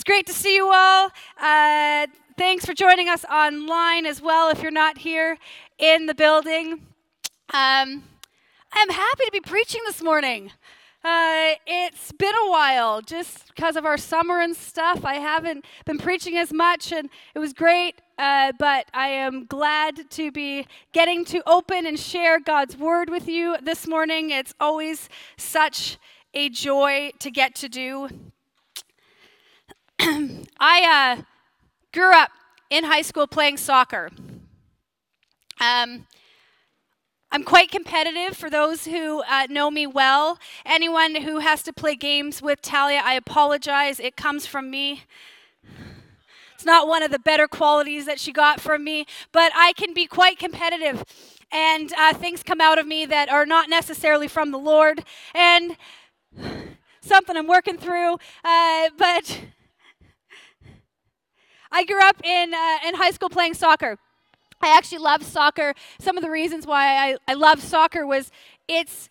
It's great to see you all. Uh, thanks for joining us online as well if you're not here in the building. Um, I'm happy to be preaching this morning. Uh, it's been a while just because of our summer and stuff. I haven't been preaching as much, and it was great. Uh, but I am glad to be getting to open and share God's word with you this morning. It's always such a joy to get to do. I uh, grew up in high school playing soccer. Um, I'm quite competitive for those who uh, know me well. Anyone who has to play games with Talia, I apologize. It comes from me. It's not one of the better qualities that she got from me, but I can be quite competitive. And uh, things come out of me that are not necessarily from the Lord. And something I'm working through. Uh, but I grew up in, uh, in high school playing soccer. I actually love soccer. Some of the reasons why I, I love soccer was it's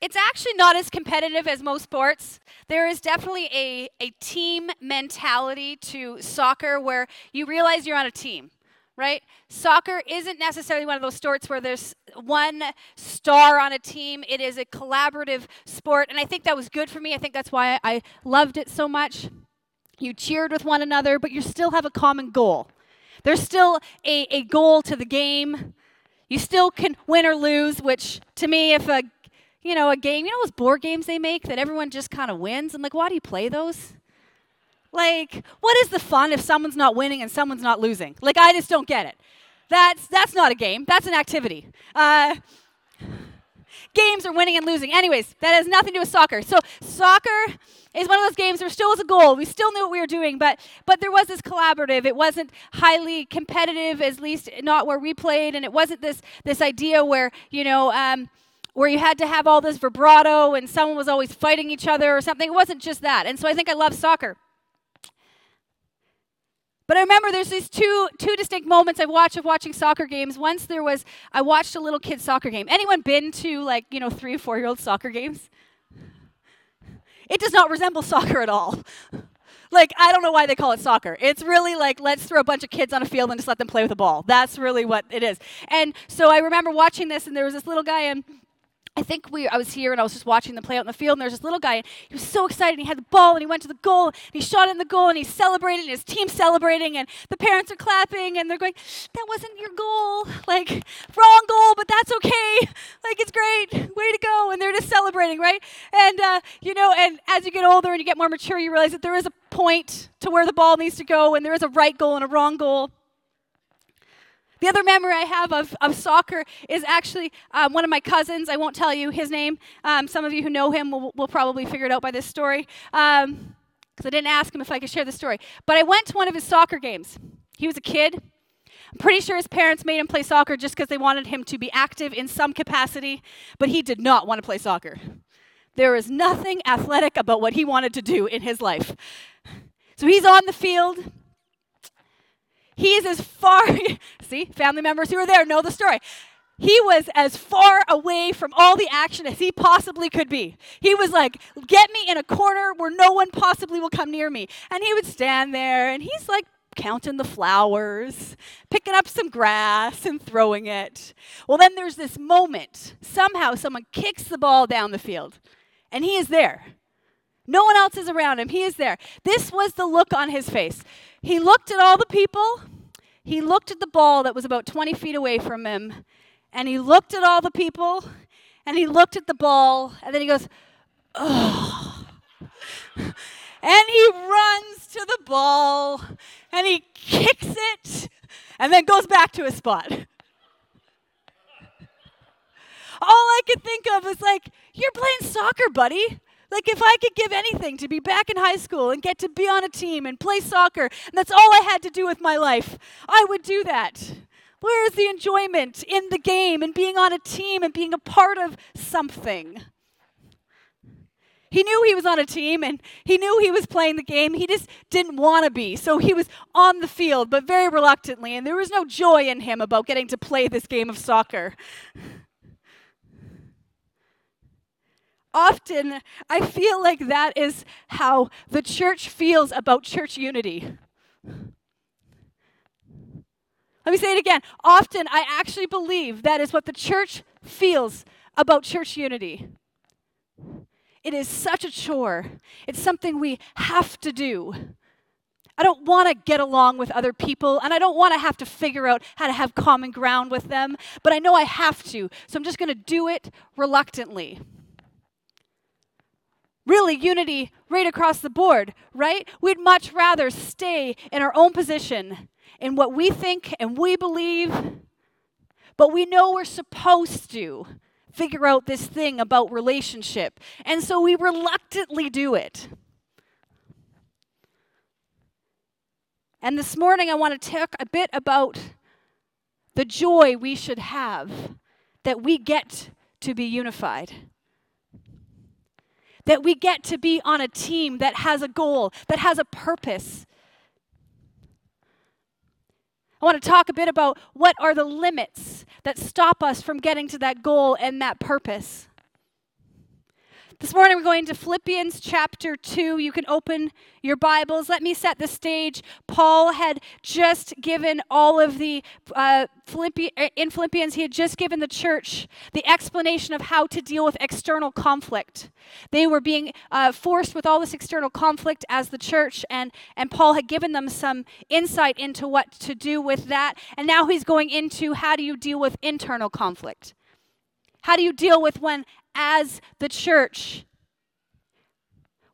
it's actually not as competitive as most sports. There is definitely a, a team mentality to soccer where you realize you're on a team, right? Soccer isn't necessarily one of those sports where there's one star on a team. It is a collaborative sport, and I think that was good for me. I think that's why I loved it so much. You cheered with one another, but you still have a common goal. There's still a, a goal to the game. You still can win or lose, which to me, if a you know a game, you know those board games they make that everyone just kind of wins. I'm like, why do you play those? Like, what is the fun if someone's not winning and someone's not losing? Like, I just don't get it. That's that's not a game. That's an activity. Uh, games are winning and losing. Anyways, that has nothing to do with soccer. So soccer is one of those games there still was a goal. We still knew what we were doing, but but there was this collaborative. It wasn't highly competitive, at least not where we played, and it wasn't this this idea where you know. Um, where you had to have all this vibrato and someone was always fighting each other or something. It wasn't just that. And so I think I love soccer. But I remember there's these two two distinct moments I've watched of watching soccer games. Once there was I watched a little kid soccer game. Anyone been to like, you know, 3 or 4 year old soccer games? It does not resemble soccer at all. Like, I don't know why they call it soccer. It's really like, let's throw a bunch of kids on a field and just let them play with a ball. That's really what it is. And so I remember watching this, and there was this little guy, and I think we I was here and I was just watching them play out in the field and there's this little guy he was so excited and he had the ball and he went to the goal and he shot in the goal and he celebrated and his team celebrating and the parents are clapping and they're going that wasn't your goal like wrong goal but that's okay like it's great way to go and they're just celebrating right? And uh, you know and as you get older and you get more mature you realize that there is a point to where the ball needs to go and there is a right goal and a wrong goal the other memory I have of, of soccer is actually um, one of my cousins. I won't tell you his name. Um, some of you who know him will, will, probably figure it out by this story. Because um, I didn't ask him if I could share the story. But I went to one of his soccer games. He was a kid. I'm pretty sure his parents made him play soccer just because they wanted him to be active in some capacity, but he did not want to play soccer. There is nothing athletic about what he wanted to do in his life. So he's on the field. He is as far, see, family members who are there know the story. He was as far away from all the action as he possibly could be. He was like, Get me in a corner where no one possibly will come near me. And he would stand there and he's like counting the flowers, picking up some grass and throwing it. Well, then there's this moment. Somehow someone kicks the ball down the field and he is there. No one else is around him. He is there. This was the look on his face. He looked at all the people. He looked at the ball that was about 20 feet away from him. And he looked at all the people. And he looked at the ball. And then he goes, oh. and he runs to the ball. And he kicks it. And then goes back to his spot. All I could think of was like, you're playing soccer, buddy. Like, if I could give anything to be back in high school and get to be on a team and play soccer, and that's all I had to do with my life, I would do that. Where is the enjoyment in the game and being on a team and being a part of something? He knew he was on a team and he knew he was playing the game. He just didn't want to be. So he was on the field, but very reluctantly. And there was no joy in him about getting to play this game of soccer. Often I feel like that is how the church feels about church unity. Let me say it again. Often I actually believe that is what the church feels about church unity. It is such a chore. It's something we have to do. I don't want to get along with other people, and I don't want to have to figure out how to have common ground with them, but I know I have to, so I'm just going to do it reluctantly. Really, unity right across the board, right? We'd much rather stay in our own position, in what we think and we believe, but we know we're supposed to figure out this thing about relationship, and so we reluctantly do it. And this morning, I want to talk a bit about the joy we should have that we get to be unified. That we get to be on a team that has a goal, that has a purpose. I want to talk a bit about what are the limits that stop us from getting to that goal and that purpose. This morning we're going to Philippians chapter 2. You can open your Bibles. Let me set the stage. Paul had just given all of the, uh, Philippi- in Philippians, he had just given the church the explanation of how to deal with external conflict. They were being uh, forced with all this external conflict as the church, and, and Paul had given them some insight into what to do with that. And now he's going into how do you deal with internal conflict? How do you deal with when as the church.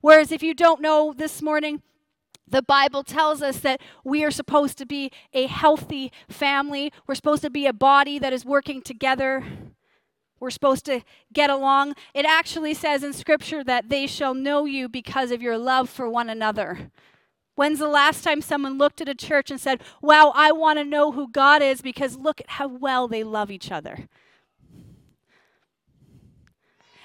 Whereas if you don't know this morning, the Bible tells us that we are supposed to be a healthy family. We're supposed to be a body that is working together. We're supposed to get along. It actually says in Scripture that they shall know you because of your love for one another. When's the last time someone looked at a church and said, Wow, I want to know who God is because look at how well they love each other?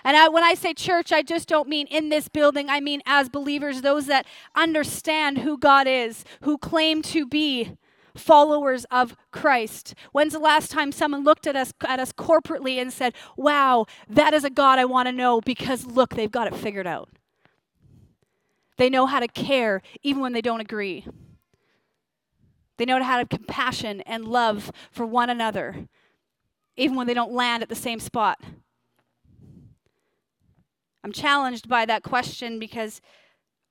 And I, when I say church, I just don't mean in this building. I mean as believers, those that understand who God is, who claim to be followers of Christ. When's the last time someone looked at us at us corporately and said, "Wow, that is a God I want to know because look, they've got it figured out." They know how to care even when they don't agree. They know how to have compassion and love for one another even when they don't land at the same spot. I'm challenged by that question because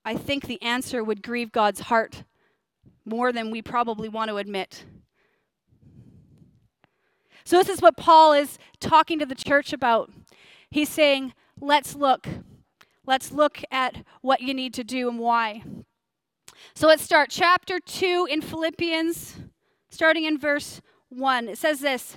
I think the answer would grieve God's heart more than we probably want to admit. So, this is what Paul is talking to the church about. He's saying, Let's look. Let's look at what you need to do and why. So, let's start. Chapter 2 in Philippians, starting in verse 1. It says this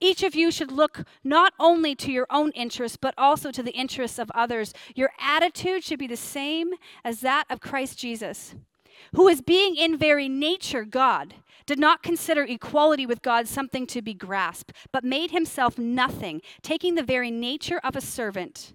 Each of you should look not only to your own interests, but also to the interests of others. Your attitude should be the same as that of Christ Jesus, who, as being in very nature God, did not consider equality with God something to be grasped, but made himself nothing, taking the very nature of a servant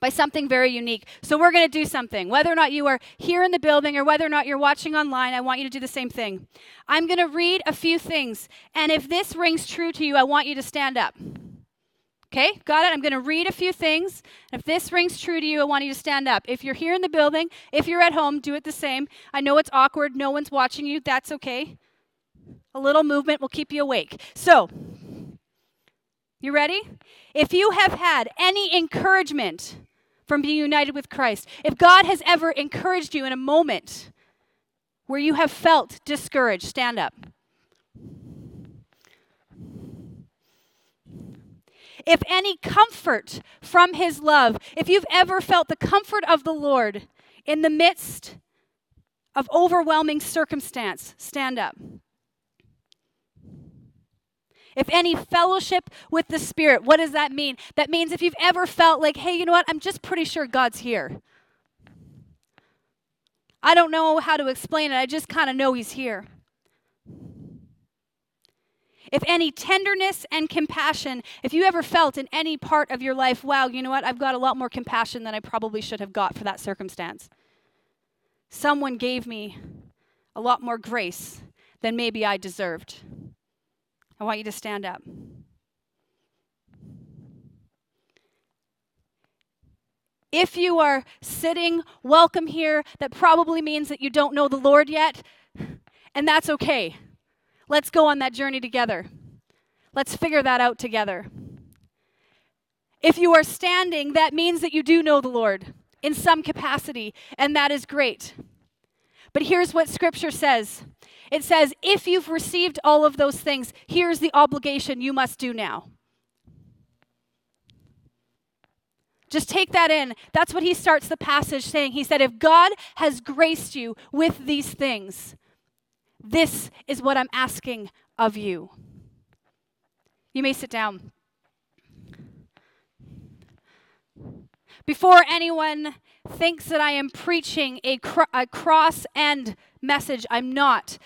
by something very unique. So we're going to do something. Whether or not you are here in the building or whether or not you're watching online, I want you to do the same thing. I'm going to read a few things. And if this rings true to you, I want you to stand up. Okay, got it? I'm going to read a few things. If this rings true to you, I want you to stand up. If you're here in the building, if you're at home, do it the same. I know it's awkward. No one's watching you. That's okay. A little movement will keep you awake. So, you ready? If you have had any encouragement from being united with Christ. If God has ever encouraged you in a moment where you have felt discouraged, stand up. If any comfort from his love, if you've ever felt the comfort of the Lord in the midst of overwhelming circumstance, stand up. If any fellowship with the Spirit, what does that mean? That means if you've ever felt like, hey, you know what, I'm just pretty sure God's here. I don't know how to explain it, I just kind of know He's here. If any tenderness and compassion, if you ever felt in any part of your life, wow, you know what, I've got a lot more compassion than I probably should have got for that circumstance. Someone gave me a lot more grace than maybe I deserved. I want you to stand up. If you are sitting, welcome here. That probably means that you don't know the Lord yet, and that's okay. Let's go on that journey together. Let's figure that out together. If you are standing, that means that you do know the Lord in some capacity, and that is great. But here's what Scripture says it says, if you've received all of those things, here's the obligation you must do now. Just take that in. That's what he starts the passage saying. He said, If God has graced you with these things, this is what I'm asking of you. You may sit down. Before anyone thinks that I am preaching a, cr- a cross end message, I'm not.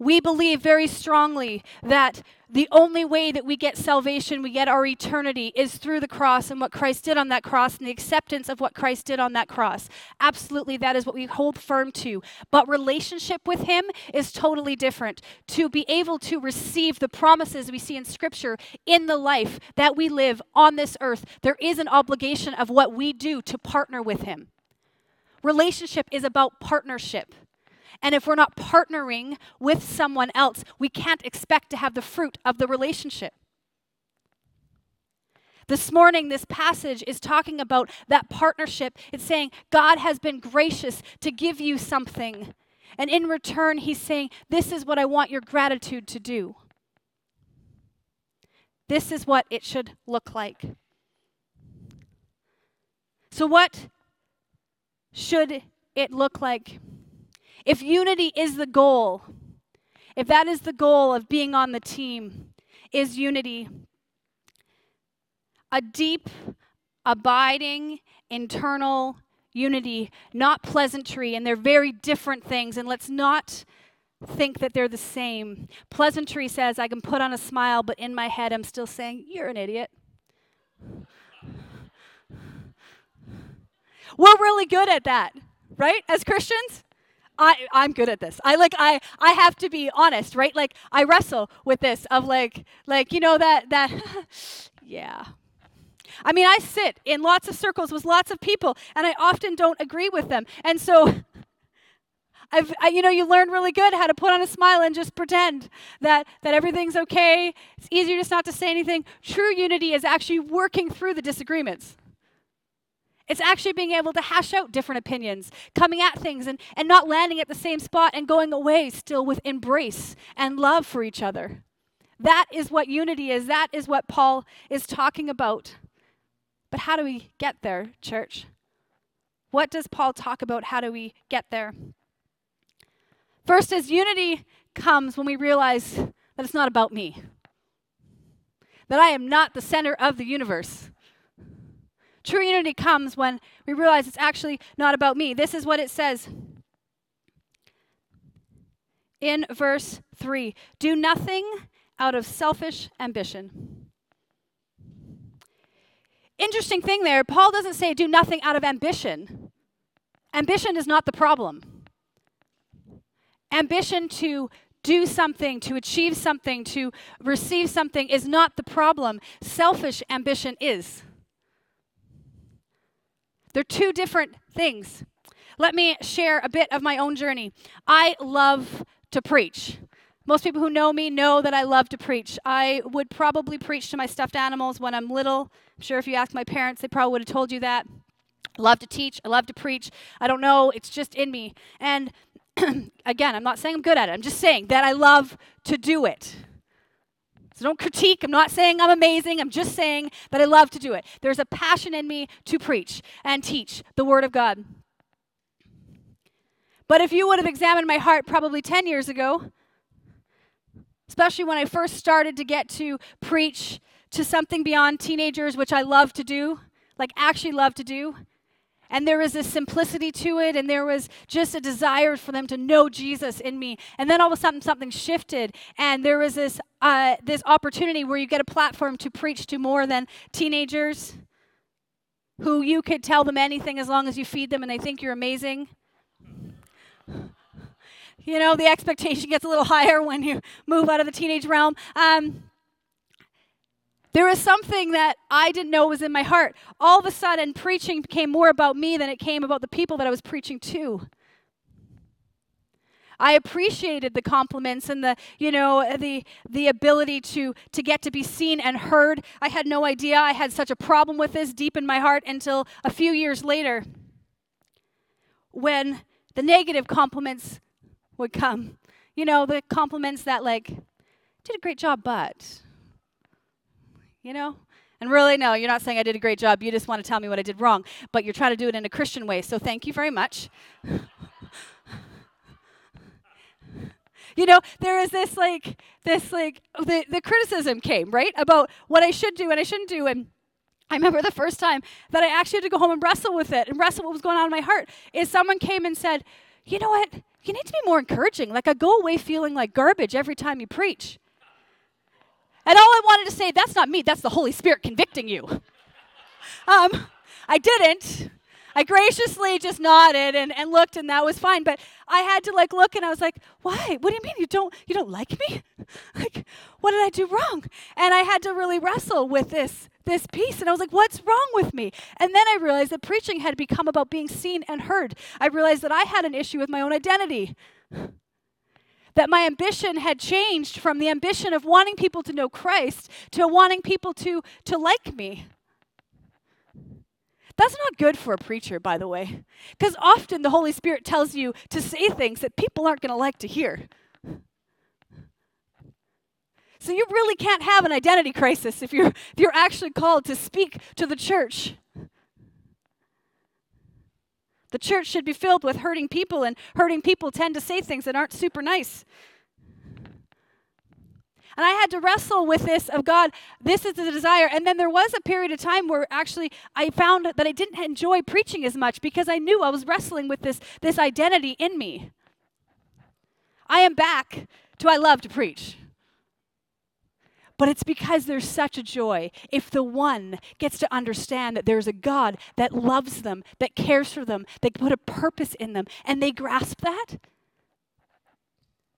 We believe very strongly that the only way that we get salvation, we get our eternity, is through the cross and what Christ did on that cross and the acceptance of what Christ did on that cross. Absolutely, that is what we hold firm to. But relationship with Him is totally different. To be able to receive the promises we see in Scripture in the life that we live on this earth, there is an obligation of what we do to partner with Him. Relationship is about partnership. And if we're not partnering with someone else, we can't expect to have the fruit of the relationship. This morning, this passage is talking about that partnership. It's saying God has been gracious to give you something. And in return, He's saying, This is what I want your gratitude to do. This is what it should look like. So, what should it look like? If unity is the goal, if that is the goal of being on the team, is unity, a deep, abiding, internal unity, not pleasantry, and they're very different things, and let's not think that they're the same. Pleasantry says, I can put on a smile, but in my head, I'm still saying, You're an idiot. We're really good at that, right, as Christians? I, I'm good at this. I like I I have to be honest, right? Like I wrestle with this of like like you know that that yeah. I mean, I sit in lots of circles with lots of people, and I often don't agree with them. And so, I've, I, you know, you learn really good how to put on a smile and just pretend that, that everything's okay. It's easier just not to say anything. True unity is actually working through the disagreements. It's actually being able to hash out different opinions, coming at things and, and not landing at the same spot and going away still with embrace and love for each other. That is what unity is. That is what Paul is talking about. But how do we get there, church? What does Paul talk about? How do we get there? First, as unity comes when we realize that it's not about me, that I am not the center of the universe. True unity comes when we realize it's actually not about me. This is what it says in verse 3 Do nothing out of selfish ambition. Interesting thing there, Paul doesn't say do nothing out of ambition. Ambition is not the problem. Ambition to do something, to achieve something, to receive something is not the problem. Selfish ambition is. They're two different things. Let me share a bit of my own journey. I love to preach. Most people who know me know that I love to preach. I would probably preach to my stuffed animals when I'm little. I'm sure if you asked my parents, they probably would have told you that. I love to teach. I love to preach. I don't know. It's just in me. And again, I'm not saying I'm good at it. I'm just saying that I love to do it. So don't critique. I'm not saying I'm amazing. I'm just saying that I love to do it. There's a passion in me to preach and teach the Word of God. But if you would have examined my heart probably 10 years ago, especially when I first started to get to preach to something beyond teenagers, which I love to do, like actually love to do. And there was a simplicity to it, and there was just a desire for them to know Jesus in me. And then all of a sudden, something shifted, and there was this uh, this opportunity where you get a platform to preach to more than teenagers, who you could tell them anything as long as you feed them, and they think you're amazing. You know, the expectation gets a little higher when you move out of the teenage realm. Um, there was something that I didn't know was in my heart. All of a sudden, preaching became more about me than it came about the people that I was preaching to. I appreciated the compliments and the, you know, the the ability to to get to be seen and heard. I had no idea I had such a problem with this deep in my heart until a few years later when the negative compliments would come. You know, the compliments that, like, did a great job, but, you know? And really, no, you're not saying I did a great job. You just want to tell me what I did wrong. But you're trying to do it in a Christian way. So thank you very much. You know, there is this like, this like, the, the criticism came, right? About what I should do and I shouldn't do. And I remember the first time that I actually had to go home and wrestle with it and wrestle what was going on in my heart is someone came and said, you know what? You need to be more encouraging. Like, I go away feeling like garbage every time you preach. And all I wanted to say, that's not me, that's the Holy Spirit convicting you. Um, I didn't. I graciously just nodded and, and looked and that was fine. But I had to like look and I was like, why? What do you mean you don't you don't like me? Like, what did I do wrong? And I had to really wrestle with this this piece. And I was like, what's wrong with me? And then I realized that preaching had become about being seen and heard. I realized that I had an issue with my own identity. That my ambition had changed from the ambition of wanting people to know Christ to wanting people to, to like me. That's not good for a preacher, by the way, because often the Holy Spirit tells you to say things that people aren't going to like to hear. So you really can't have an identity crisis if you're, if you're actually called to speak to the church. The church should be filled with hurting people, and hurting people tend to say things that aren't super nice. And I had to wrestle with this of God, this is the desire. And then there was a period of time where actually I found that I didn't enjoy preaching as much because I knew I was wrestling with this, this identity in me. I am back to I love to preach. But it's because there's such a joy if the one gets to understand that there's a God that loves them, that cares for them, that put a purpose in them, and they grasp that.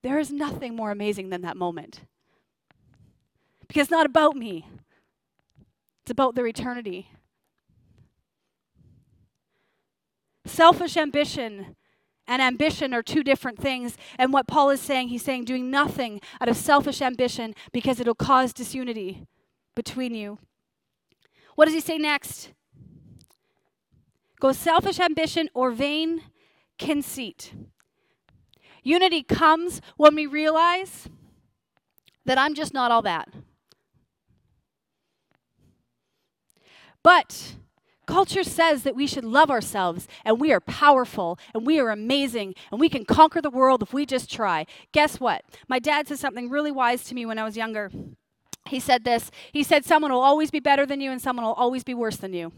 There is nothing more amazing than that moment. Because it's not about me, it's about their eternity. Selfish ambition and ambition are two different things. And what Paul is saying, he's saying doing nothing out of selfish ambition because it'll cause disunity between you. What does he say next? Go selfish ambition or vain conceit. Unity comes when we realize that I'm just not all that. But Culture says that we should love ourselves and we are powerful and we are amazing and we can conquer the world if we just try. Guess what? My dad said something really wise to me when I was younger. He said this He said, Someone will always be better than you and someone will always be worse than you.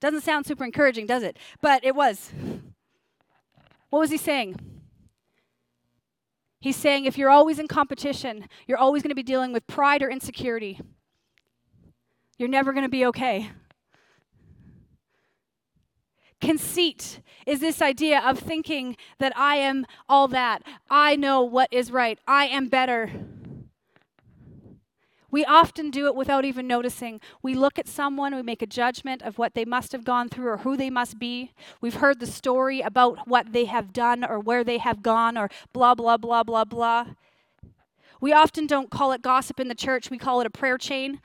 Doesn't sound super encouraging, does it? But it was. What was he saying? He's saying if you're always in competition, you're always going to be dealing with pride or insecurity you're never going to be okay. Conceit is this idea of thinking that I am all that. I know what is right. I am better. We often do it without even noticing. We look at someone, we make a judgment of what they must have gone through or who they must be. We've heard the story about what they have done or where they have gone or blah, blah, blah, blah, blah. We often don't call it gossip in the church, we call it a prayer chain.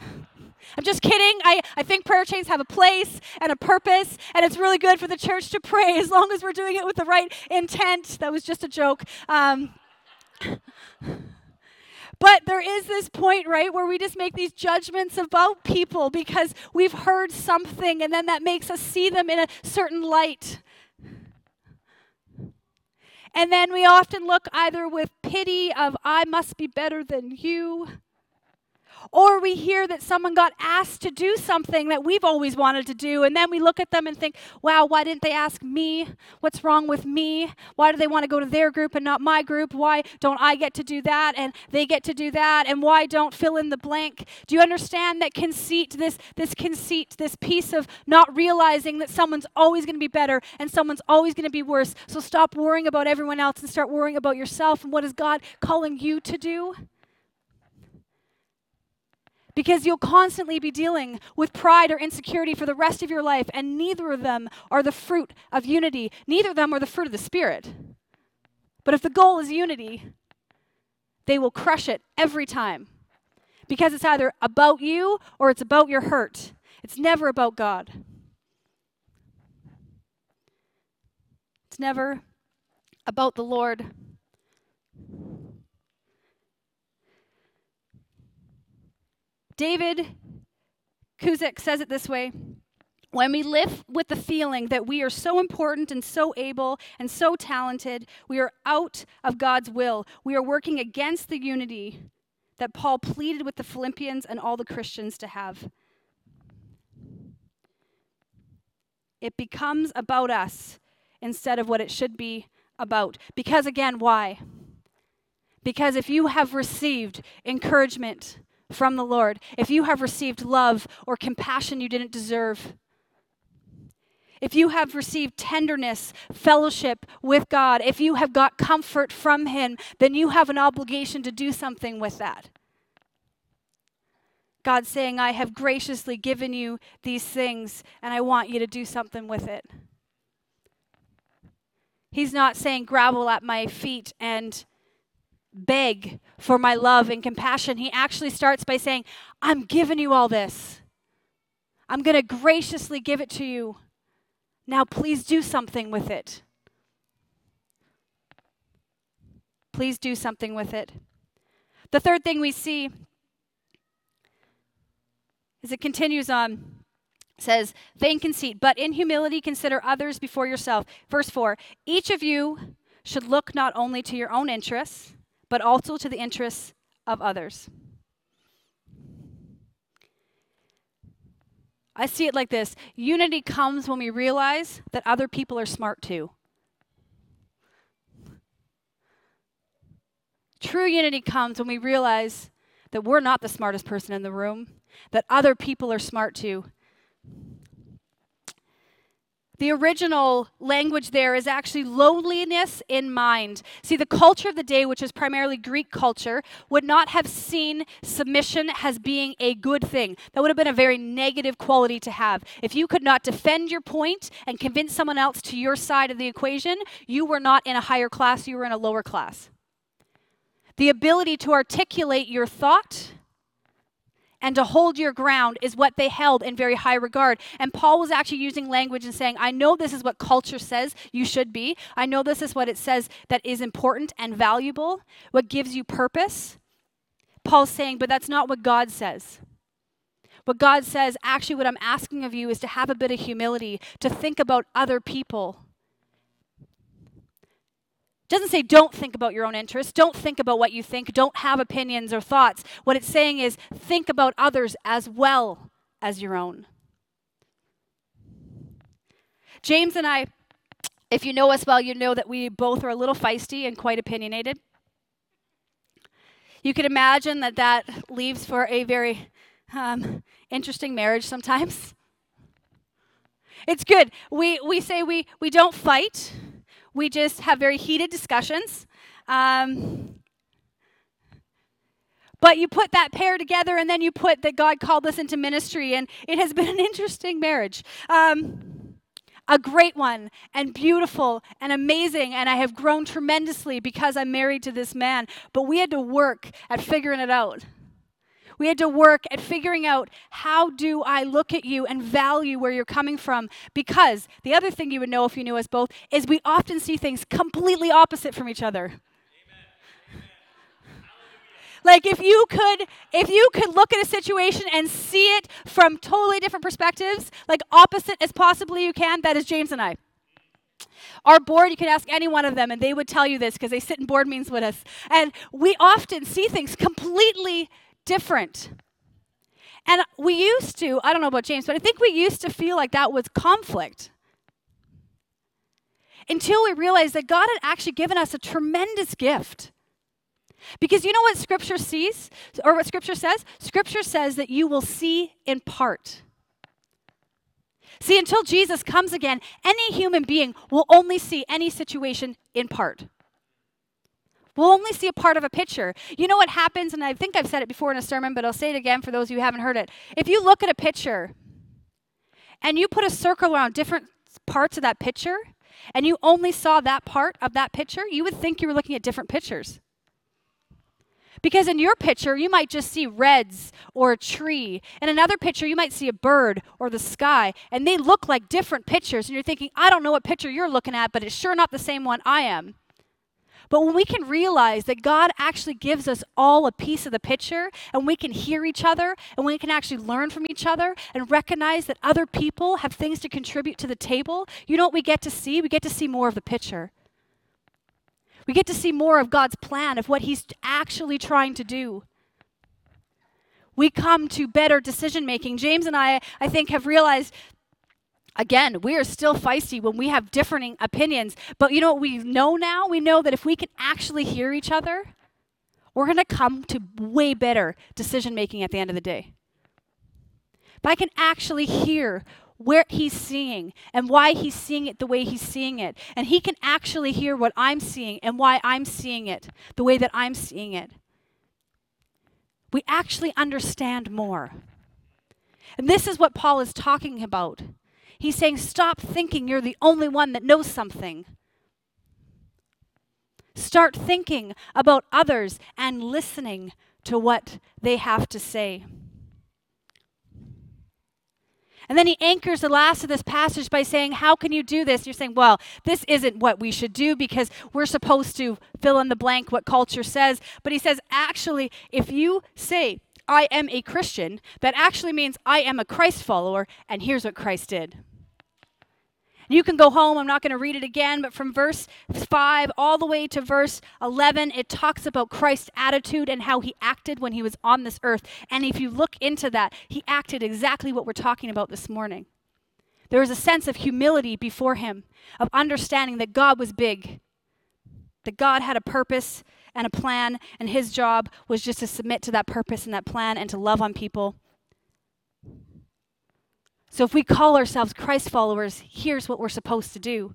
I'm just kidding. I, I think prayer chains have a place and a purpose, and it's really good for the church to pray as long as we're doing it with the right intent. That was just a joke. Um, but there is this point, right, where we just make these judgments about people because we've heard something, and then that makes us see them in a certain light. And then we often look either with pity of, I must be better than you, or we hear that someone got asked to do something that we've always wanted to do, and then we look at them and think, wow, why didn't they ask me? What's wrong with me? Why do they want to go to their group and not my group? Why don't I get to do that and they get to do that? And why don't fill in the blank? Do you understand that conceit, this, this conceit, this piece of not realizing that someone's always going to be better and someone's always going to be worse? So stop worrying about everyone else and start worrying about yourself and what is God calling you to do? Because you'll constantly be dealing with pride or insecurity for the rest of your life, and neither of them are the fruit of unity. Neither of them are the fruit of the Spirit. But if the goal is unity, they will crush it every time because it's either about you or it's about your hurt. It's never about God. It's never about the Lord. David Guzik says it this way when we live with the feeling that we are so important and so able and so talented, we are out of God's will. We are working against the unity that Paul pleaded with the Philippians and all the Christians to have. It becomes about us instead of what it should be about. Because, again, why? Because if you have received encouragement, from the Lord, if you have received love or compassion you didn't deserve, if you have received tenderness, fellowship with God, if you have got comfort from Him, then you have an obligation to do something with that. God saying, I have graciously given you these things, and I want you to do something with it. He's not saying, gravel at my feet and beg for my love and compassion. He actually starts by saying, I'm giving you all this. I'm going to graciously give it to you. Now, please do something with it. Please do something with it. The third thing we see as it continues on says, vain conceit, but in humility consider others before yourself. Verse 4 Each of you should look not only to your own interests, but also to the interests of others. I see it like this unity comes when we realize that other people are smart too. True unity comes when we realize that we're not the smartest person in the room, that other people are smart too, the original language there is actually lowliness in mind. See, the culture of the day, which is primarily Greek culture, would not have seen submission as being a good thing. That would have been a very negative quality to have. If you could not defend your point and convince someone else to your side of the equation, you were not in a higher class, you were in a lower class. The ability to articulate your thought and to hold your ground is what they held in very high regard. And Paul was actually using language and saying, I know this is what culture says you should be. I know this is what it says that is important and valuable, what gives you purpose. Paul's saying, but that's not what God says. What God says, actually, what I'm asking of you is to have a bit of humility, to think about other people doesn't say don't think about your own interests, don't think about what you think, don't have opinions or thoughts. What it's saying is think about others as well as your own. James and I, if you know us well, you know that we both are a little feisty and quite opinionated. You can imagine that that leaves for a very um, interesting marriage sometimes. It's good. We, we say we, we don't fight we just have very heated discussions. Um, But you put that pair together, and then you put that God called us into ministry, and it has been an interesting marriage. Um, a great one, and beautiful, and amazing, and I have grown tremendously because I'm married to this man. But we had to work at figuring it out. We had to work at figuring out how do I look at you and value where you're coming from. Because the other thing you would know if you knew us both is we often see things completely opposite from each other. Like if you could if you could look at a situation and see it from totally different perspectives, like opposite as possibly you can, that is James and I. Our board, you can ask any one of them, and they would tell you this because they sit in board meetings with us. And we often see things completely different. And we used to, I don't know about James, but I think we used to feel like that was conflict. Until we realized that God had actually given us a tremendous gift. Because you know what Scripture sees, or what Scripture says? Scripture says that you will see in part. See, until Jesus comes again, any human being will only see any situation in part. We'll only see a part of a picture. You know what happens, and I think I've said it before in a sermon, but I'll say it again for those who haven't heard it. If you look at a picture and you put a circle around different parts of that picture, and you only saw that part of that picture, you would think you were looking at different pictures. Because in your picture, you might just see reds or a tree. In another picture, you might see a bird or the sky. And they look like different pictures. And you're thinking, I don't know what picture you're looking at, but it's sure not the same one I am. But when we can realize that God actually gives us all a piece of the picture and we can hear each other and we can actually learn from each other and recognize that other people have things to contribute to the table, you know what we get to see? We get to see more of the picture. We get to see more of God's plan, of what He's actually trying to do. We come to better decision making. James and I, I think, have realized again, we are still feisty when we have differing opinions. But you know what we know now? We know that if we can actually hear each other, we're going to come to way better decision making at the end of the day. If I can actually hear where he's seeing and why he's seeing it the way he's seeing it. And he can actually hear what I'm seeing and why I'm seeing it the way that I'm seeing it. We actually understand more. And this is what Paul is talking about. He's saying, stop thinking you're the only one that knows something. Start thinking about others and listening to what they have to say. And then he anchors the last of this passage by saying, How can you do this? You're saying, Well, this isn't what we should do because we're supposed to fill in the blank what culture says. But he says, Actually, if you say, I am a Christian, that actually means I am a Christ follower, and here's what Christ did. You can go home. I'm not going to read it again, but from verse 5 all the way to verse 11, it talks about Christ's attitude and how he acted when he was on this earth. And if you look into that, he acted exactly what we're talking about this morning. There was a sense of humility before him, of understanding that God was big, that God had a purpose and a plan, and his job was just to submit to that purpose and that plan and to love on people so if we call ourselves Christ followers, here's what we're supposed to do.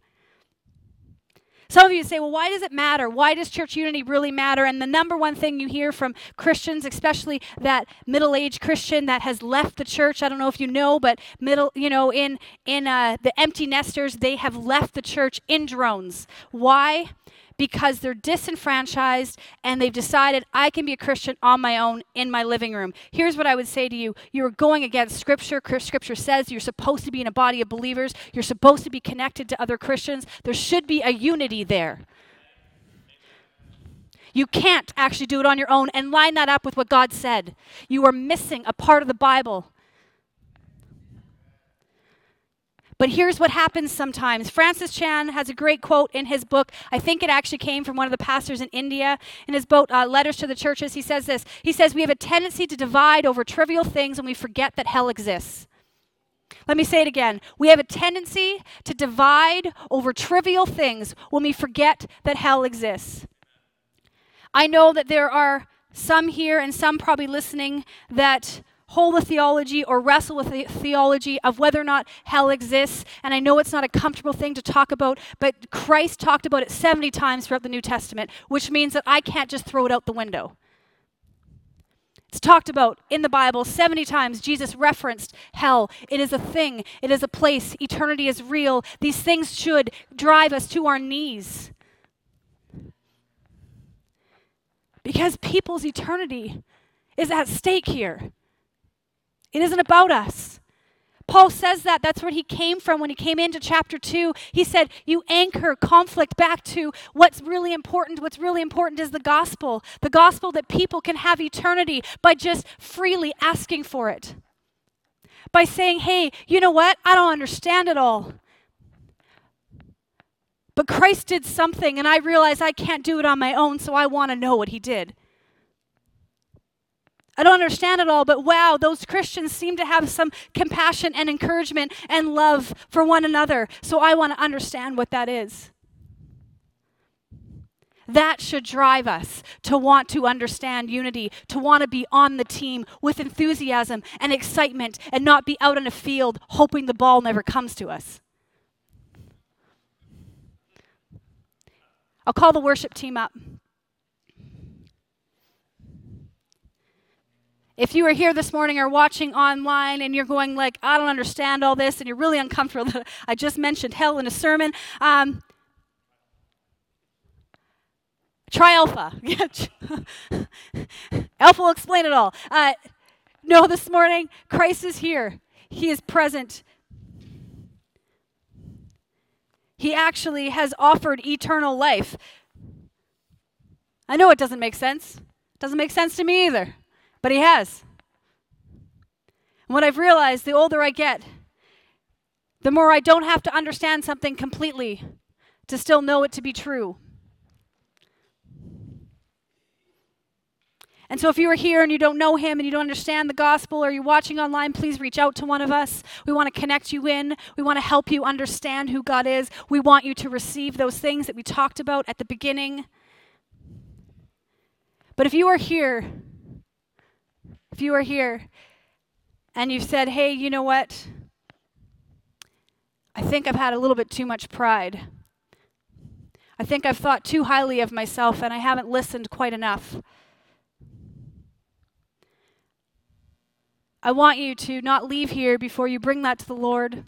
Some of you say, well, why does it matter? Why does church unity really matter? And the number one thing you hear from Christians, especially that middle-aged Christian that has left the church, I don't know if you know, but middle, you know, in in uh, the empty nesters, they have left the church in drones. Why? Because they're disenfranchised and they've decided I can be a Christian on my own in my living room. Here's what I would say to you you're going against Scripture. Scripture says you're supposed to be in a body of believers, you're supposed to be connected to other Christians. There should be a unity there. You can't actually do it on your own and line that up with what God said. You are missing a part of the Bible. But here's what happens sometimes. Francis Chan has a great quote in his book. I think it actually came from one of the pastors in India. In his book, uh, Letters to the Churches, he says this. He says, We have a tendency to divide over trivial things and we forget that hell exists. Let me say it again. We have a tendency to divide over trivial things when we forget that hell exists. I know that there are some here and some probably listening that hold a theology or wrestle with the theology of whether or not hell exists. And I know it's not a comfortable thing to talk about, but Christ talked about it 70 times throughout the New Testament, which means that I can't just throw it out the window. It's talked about in the Bible 70 times. Jesus referenced hell. It is a thing, it is a place. Eternity is real. These things should drive us to our knees. Because people's eternity is at stake here. It isn't about us. Paul says that. That's where he came from when he came into chapter 2. He said, You anchor conflict back to what's really important. What's really important is the gospel. The gospel that people can have eternity by just freely asking for it. By saying, Hey, you know what? I don't understand it all. But Christ did something, and I realize I can't do it on my own, so I want to know what he did. I don't understand it all, but wow, those Christians seem to have some compassion and encouragement and love for one another. So I want to understand what that is. That should drive us to want to understand unity, to want to be on the team with enthusiasm and excitement and not be out in a field hoping the ball never comes to us. I'll call the worship team up. If you are here this morning or watching online and you're going like, I don't understand all this, and you're really uncomfortable, I just mentioned hell in a sermon. Um, try Alpha. Alpha will explain it all. Uh, no, this morning, Christ is here. He is present. He actually has offered eternal life. I know it doesn't make sense. Doesn't make sense to me either. But he has. And what I've realized the older I get, the more I don't have to understand something completely to still know it to be true. And so, if you are here and you don't know him and you don't understand the gospel or you're watching online, please reach out to one of us. We want to connect you in. We want to help you understand who God is. We want you to receive those things that we talked about at the beginning. But if you are here if you are here and you've said, hey, you know what? I think I've had a little bit too much pride. I think I've thought too highly of myself and I haven't listened quite enough. I want you to not leave here before you bring that to the Lord.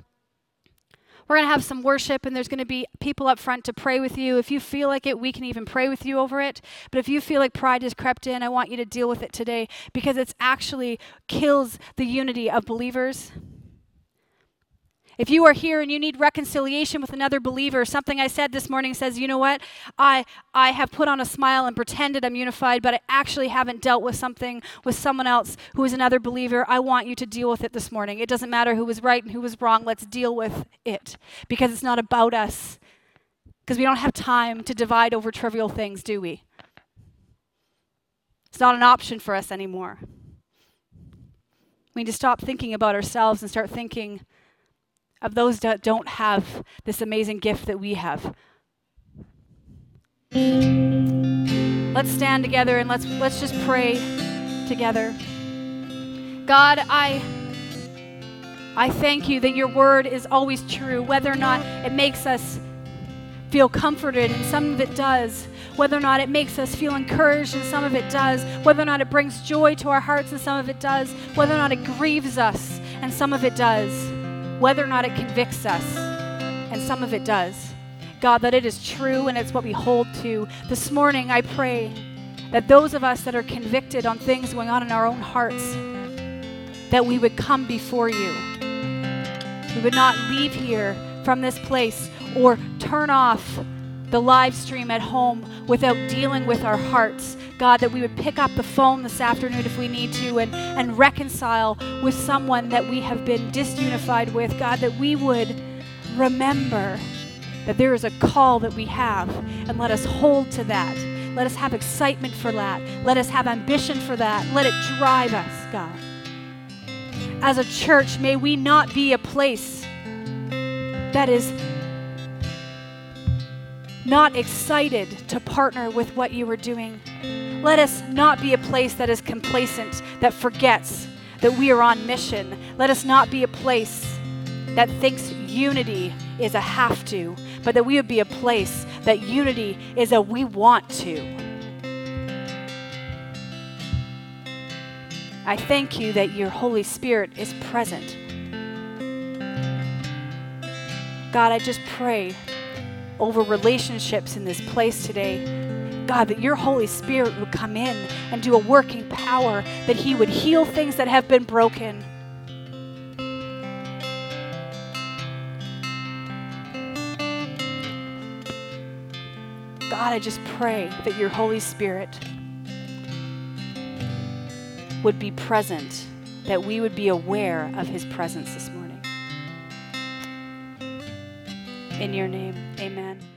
We're going to have some worship, and there's going to be people up front to pray with you. If you feel like it, we can even pray with you over it. But if you feel like pride has crept in, I want you to deal with it today because it's actually kills the unity of believers. If you are here and you need reconciliation with another believer, something I said this morning says, you know what? I, I have put on a smile and pretended I'm unified, but I actually haven't dealt with something with someone else who is another believer. I want you to deal with it this morning. It doesn't matter who was right and who was wrong. Let's deal with it because it's not about us. Because we don't have time to divide over trivial things, do we? It's not an option for us anymore. We need to stop thinking about ourselves and start thinking of those that don't have this amazing gift that we have. Let's stand together and let's let's just pray together. God, I I thank you that your word is always true, whether or not it makes us feel comforted, and some of it does. Whether or not it makes us feel encouraged, and some of it does. Whether or not it brings joy to our hearts, and some of it does. Whether or not it grieves us, and some of it does whether or not it convicts us, and some of it does. God, that it is true and it's what we hold to. This morning, I pray that those of us that are convicted on things going on in our own hearts, that we would come before you. We would not leave here from this place or turn off the live stream at home without dealing with our hearts. God, that we would pick up the phone this afternoon if we need to and, and reconcile with someone that we have been disunified with. God, that we would remember that there is a call that we have and let us hold to that. Let us have excitement for that. Let us have ambition for that. Let it drive us, God. As a church, may we not be a place that is not excited to partner with what you are doing. Let us not be a place that is complacent, that forgets that we are on mission. Let us not be a place that thinks unity is a have to, but that we would be a place that unity is a we want to. I thank you that your Holy Spirit is present. God, I just pray over relationships in this place today. God, that your Holy Spirit would come in and do a working power, that He would heal things that have been broken. God, I just pray that your Holy Spirit would be present, that we would be aware of his presence this In your name, amen.